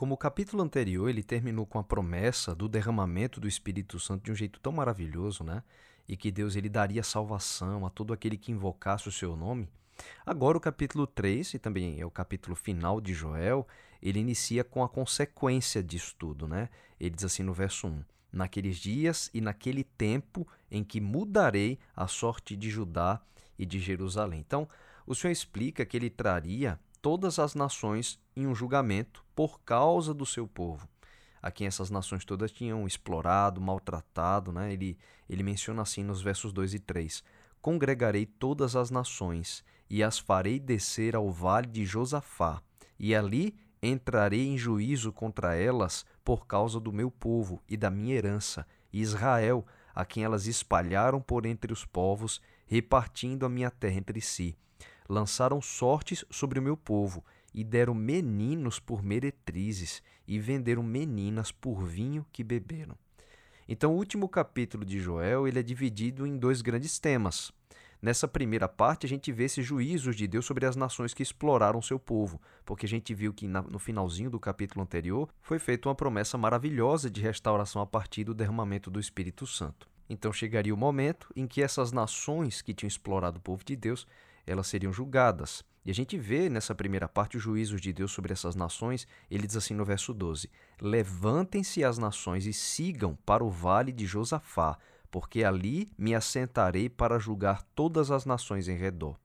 Como o capítulo anterior, ele terminou com a promessa do derramamento do Espírito Santo de um jeito tão maravilhoso, né? E que Deus ele daria salvação a todo aquele que invocasse o seu nome. Agora o capítulo 3, e também é o capítulo final de Joel, ele inicia com a consequência disso tudo, né? Ele diz assim no verso 1: Naqueles dias e naquele tempo em que mudarei a sorte de Judá e de Jerusalém. Então, o Senhor explica que ele traria todas as nações em um julgamento por causa do seu povo, a quem essas nações todas tinham explorado, maltratado. Né? Ele, ele menciona assim nos versos 2 e 3: Congregarei todas as nações e as farei descer ao vale de Josafá, e ali entrarei em juízo contra elas por causa do meu povo e da minha herança, Israel, a quem elas espalharam por entre os povos, repartindo a minha terra entre si lançaram sortes sobre o meu povo, e deram meninos por meretrizes, e venderam meninas por vinho que beberam. Então, o último capítulo de Joel ele é dividido em dois grandes temas. Nessa primeira parte, a gente vê esses juízos de Deus sobre as nações que exploraram seu povo, porque a gente viu que no finalzinho do capítulo anterior foi feita uma promessa maravilhosa de restauração a partir do derramamento do Espírito Santo. Então chegaria o momento em que essas nações que tinham explorado o povo de Deus elas seriam julgadas. E a gente vê nessa primeira parte os juízos de Deus sobre essas nações. Ele diz assim no verso 12: Levantem-se as nações e sigam para o vale de Josafá, porque ali me assentarei para julgar todas as nações em redor.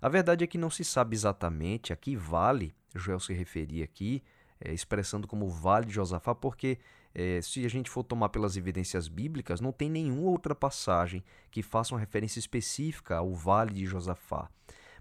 A verdade é que não se sabe exatamente a que vale Joel se referia aqui, é, expressando como vale de Josafá, porque é, se a gente for tomar pelas evidências bíblicas, não tem nenhuma outra passagem que faça uma referência específica ao Vale de Josafá.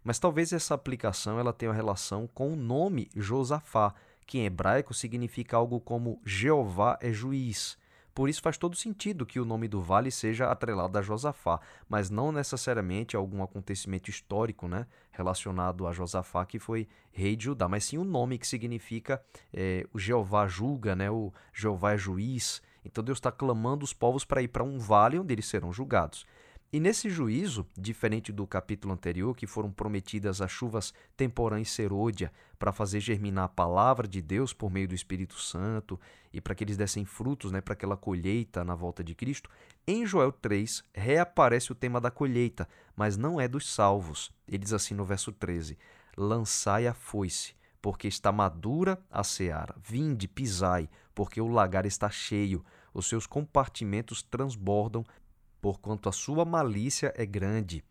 Mas talvez essa aplicação ela tenha relação com o nome Josafá, que em hebraico significa algo como Jeová é juiz. Por isso faz todo sentido que o nome do vale seja atrelado a Josafá, mas não necessariamente a algum acontecimento histórico né, relacionado a Josafá, que foi rei de Judá, mas sim o nome que significa é, o Jeová julga, né, o Jeová é juiz. Então Deus está clamando os povos para ir para um vale onde eles serão julgados. E nesse juízo, diferente do capítulo anterior, que foram prometidas as chuvas temporã e serôdia para fazer germinar a palavra de Deus por meio do Espírito Santo e para que eles dessem frutos né, para aquela colheita na volta de Cristo, em Joel 3 reaparece o tema da colheita, mas não é dos salvos. Ele diz assim no verso 13: Lançai a foice, porque está madura a seara. Vinde, pisai, porque o lagar está cheio, os seus compartimentos transbordam porquanto a sua malícia é grande.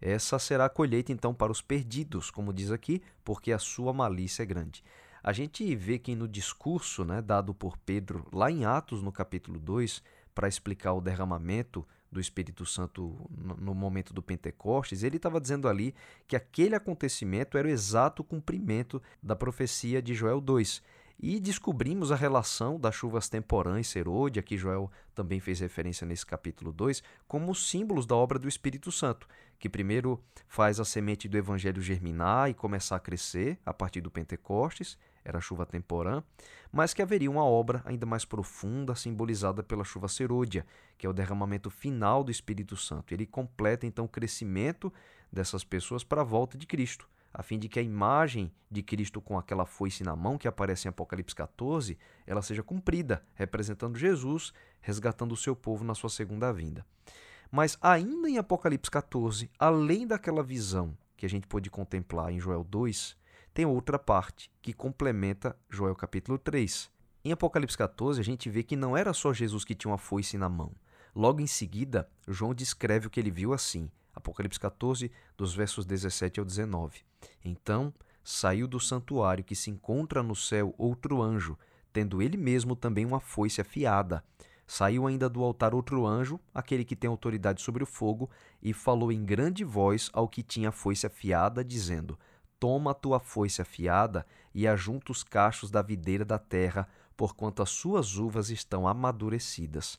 Essa será a colheita então para os perdidos, como diz aqui, porque a sua malícia é grande. A gente vê que no discurso né, dado por Pedro lá em Atos, no capítulo 2, para explicar o derramamento do Espírito Santo no momento do Pentecostes, ele estava dizendo ali que aquele acontecimento era o exato cumprimento da profecia de Joel 2 e descobrimos a relação das chuvas temporã e serôdia, que Joel também fez referência nesse capítulo 2, como símbolos da obra do Espírito Santo, que primeiro faz a semente do evangelho germinar e começar a crescer a partir do Pentecostes, era a chuva temporã, mas que haveria uma obra ainda mais profunda, simbolizada pela chuva serôdia, que é o derramamento final do Espírito Santo. Ele completa então o crescimento dessas pessoas para a volta de Cristo a fim de que a imagem de Cristo com aquela foice na mão que aparece em Apocalipse 14, ela seja cumprida, representando Jesus, resgatando o seu povo na sua segunda vinda. Mas ainda em Apocalipse 14, além daquela visão que a gente pôde contemplar em Joel 2, tem outra parte que complementa Joel capítulo 3. Em Apocalipse 14, a gente vê que não era só Jesus que tinha uma foice na mão. Logo em seguida, João descreve o que ele viu assim: Apocalipse 14, dos versos 17 ao 19. Então saiu do santuário que se encontra no céu outro anjo, tendo ele mesmo também uma foice afiada. Saiu ainda do altar outro anjo, aquele que tem autoridade sobre o fogo, e falou em grande voz ao que tinha a foice afiada, dizendo: Toma a tua foice afiada e ajunta os cachos da videira da terra, porquanto as suas uvas estão amadurecidas.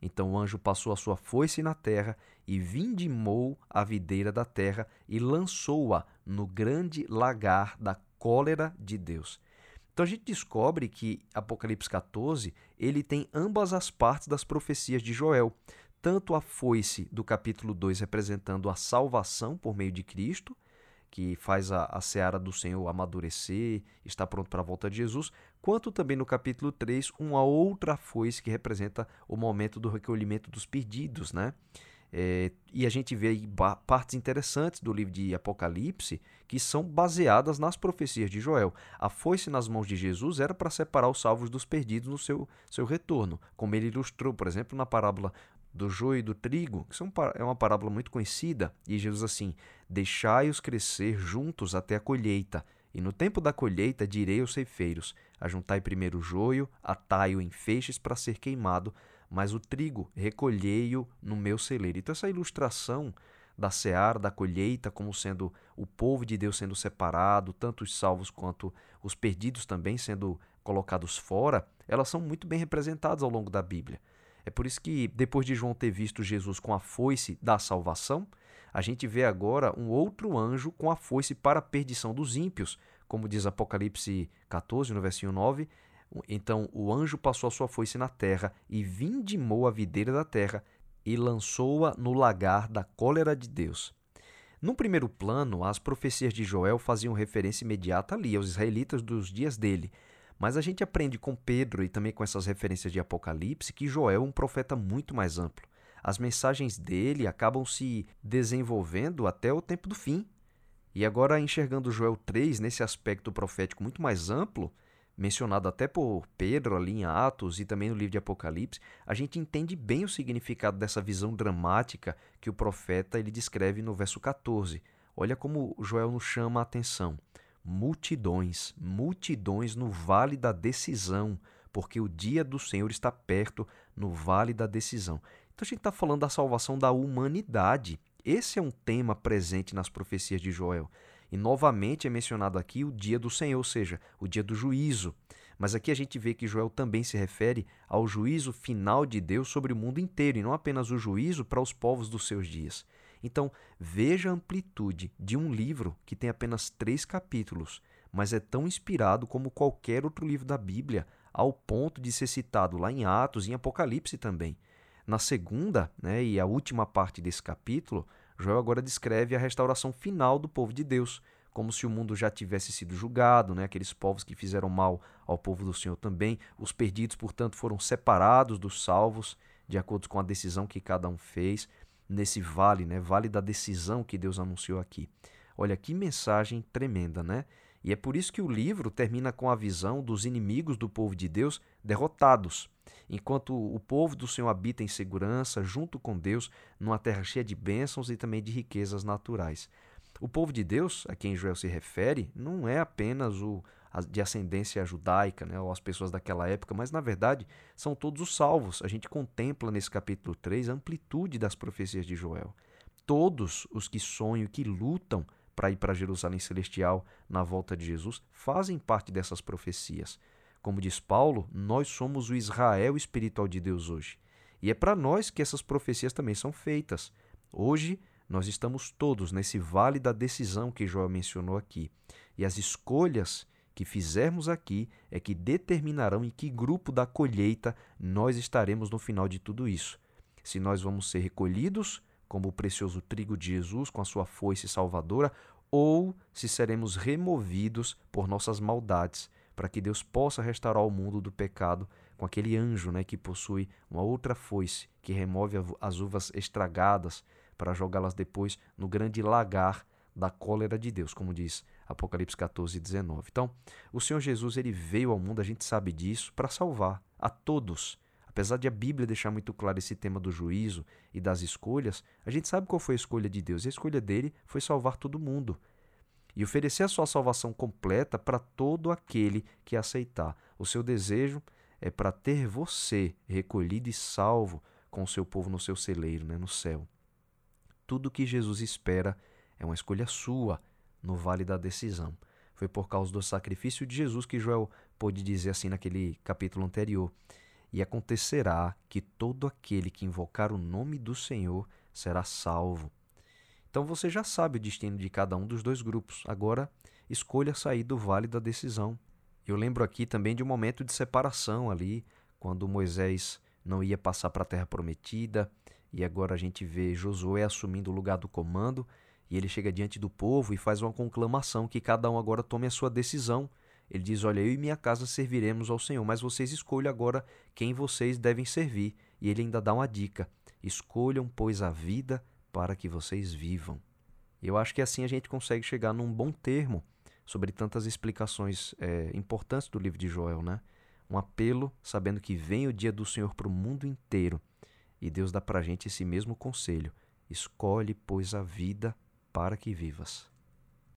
Então o anjo passou a sua foice na terra e vindimou a videira da terra e lançou-a no grande lagar da cólera de Deus. Então a gente descobre que Apocalipse 14, ele tem ambas as partes das profecias de Joel, tanto a foice do capítulo 2 representando a salvação por meio de Cristo, que faz a, a seara do Senhor amadurecer, está pronto para a volta de Jesus, quanto também no capítulo 3, uma outra foice que representa o momento do recolhimento dos perdidos, né? É, e a gente vê aí partes interessantes do livro de Apocalipse que são baseadas nas profecias de Joel. A foice nas mãos de Jesus era para separar os salvos dos perdidos no seu, seu retorno, como ele ilustrou, por exemplo, na parábola do joio e do trigo, que são, é uma parábola muito conhecida, e Jesus assim: Deixai-os crescer juntos até a colheita, e no tempo da colheita direi aos ceifeiros: Ajuntai primeiro o joio, atai-o em feixes para ser queimado, mas o trigo recolhei-o no meu celeiro. Então, essa ilustração da seara, da colheita, como sendo o povo de Deus sendo separado, tanto os salvos quanto os perdidos também sendo colocados fora, elas são muito bem representadas ao longo da Bíblia. É por isso que, depois de João ter visto Jesus com a foice da salvação, a gente vê agora um outro anjo com a foice para a perdição dos ímpios, como diz Apocalipse 14, no versículo 9. Então o anjo passou a sua foice na terra e vindimou a videira da terra e lançou-a no lagar da cólera de Deus. No primeiro plano, as profecias de Joel faziam referência imediata ali aos israelitas dos dias dele, mas a gente aprende com Pedro e também com essas referências de Apocalipse que Joel é um profeta muito mais amplo. As mensagens dele acabam se desenvolvendo até o tempo do fim. E agora, enxergando Joel 3 nesse aspecto profético muito mais amplo, mencionado até por Pedro ali em Atos e também no livro de Apocalipse, a gente entende bem o significado dessa visão dramática que o profeta ele descreve no verso 14. Olha como Joel nos chama a atenção multidões, multidões no vale da decisão, porque o dia do Senhor está perto no vale da decisão. Então a gente está falando da salvação da humanidade. Esse é um tema presente nas profecias de Joel. E novamente é mencionado aqui o dia do Senhor, ou seja, o dia do juízo. Mas aqui a gente vê que Joel também se refere ao juízo final de Deus sobre o mundo inteiro, e não apenas o juízo para os povos dos seus dias. Então, veja a amplitude de um livro que tem apenas três capítulos, mas é tão inspirado como qualquer outro livro da Bíblia, ao ponto de ser citado lá em Atos e em Apocalipse também. Na segunda né, e a última parte desse capítulo, Joel agora descreve a restauração final do povo de Deus, como se o mundo já tivesse sido julgado, né? aqueles povos que fizeram mal ao povo do Senhor também. Os perdidos, portanto, foram separados dos salvos, de acordo com a decisão que cada um fez nesse vale, né? Vale da decisão que Deus anunciou aqui. Olha que mensagem tremenda, né? E é por isso que o livro termina com a visão dos inimigos do povo de Deus derrotados, enquanto o povo do Senhor habita em segurança junto com Deus numa terra cheia de bênçãos e também de riquezas naturais. O povo de Deus, a quem Joel se refere, não é apenas o de ascendência judaica, né, ou as pessoas daquela época, mas na verdade são todos os salvos. A gente contempla nesse capítulo 3 a amplitude das profecias de Joel. Todos os que sonham que lutam para ir para Jerusalém celestial na volta de Jesus fazem parte dessas profecias. Como diz Paulo, nós somos o Israel espiritual de Deus hoje. E é para nós que essas profecias também são feitas. Hoje, nós estamos todos nesse vale da decisão que Joel mencionou aqui. E as escolhas que fizermos aqui é que determinarão em que grupo da colheita nós estaremos no final de tudo isso. Se nós vamos ser recolhidos, como o precioso trigo de Jesus com a sua foice salvadora, ou se seremos removidos por nossas maldades, para que Deus possa restaurar o mundo do pecado com aquele anjo né, que possui uma outra foice que remove as uvas estragadas para jogá-las depois no grande lagar da cólera de Deus, como diz Apocalipse 14, 19. Então, o Senhor Jesus ele veio ao mundo, a gente sabe disso, para salvar a todos. Apesar de a Bíblia deixar muito claro esse tema do juízo e das escolhas, a gente sabe qual foi a escolha de Deus. E a escolha dele foi salvar todo mundo e oferecer a sua salvação completa para todo aquele que aceitar. O seu desejo é para ter você recolhido e salvo com o seu povo no seu celeiro, né, no céu. Tudo que Jesus espera é uma escolha sua no vale da decisão. Foi por causa do sacrifício de Jesus que Joel pôde dizer assim naquele capítulo anterior: E acontecerá que todo aquele que invocar o nome do Senhor será salvo. Então você já sabe o destino de cada um dos dois grupos. Agora, escolha sair do vale da decisão. Eu lembro aqui também de um momento de separação ali, quando Moisés não ia passar para a terra prometida, e agora a gente vê Josué assumindo o lugar do comando E ele chega diante do povo e faz uma conclamação que cada um agora tome a sua decisão. Ele diz: Olha, eu e minha casa serviremos ao Senhor, mas vocês escolham agora quem vocês devem servir. E ele ainda dá uma dica: Escolham, pois, a vida para que vocês vivam. Eu acho que assim a gente consegue chegar num bom termo sobre tantas explicações é, importantes do livro de Joel, né? Um apelo, sabendo que vem o dia do Senhor para o mundo inteiro. E Deus dá para a gente esse mesmo conselho: escolhe, pois, a vida para que vivas.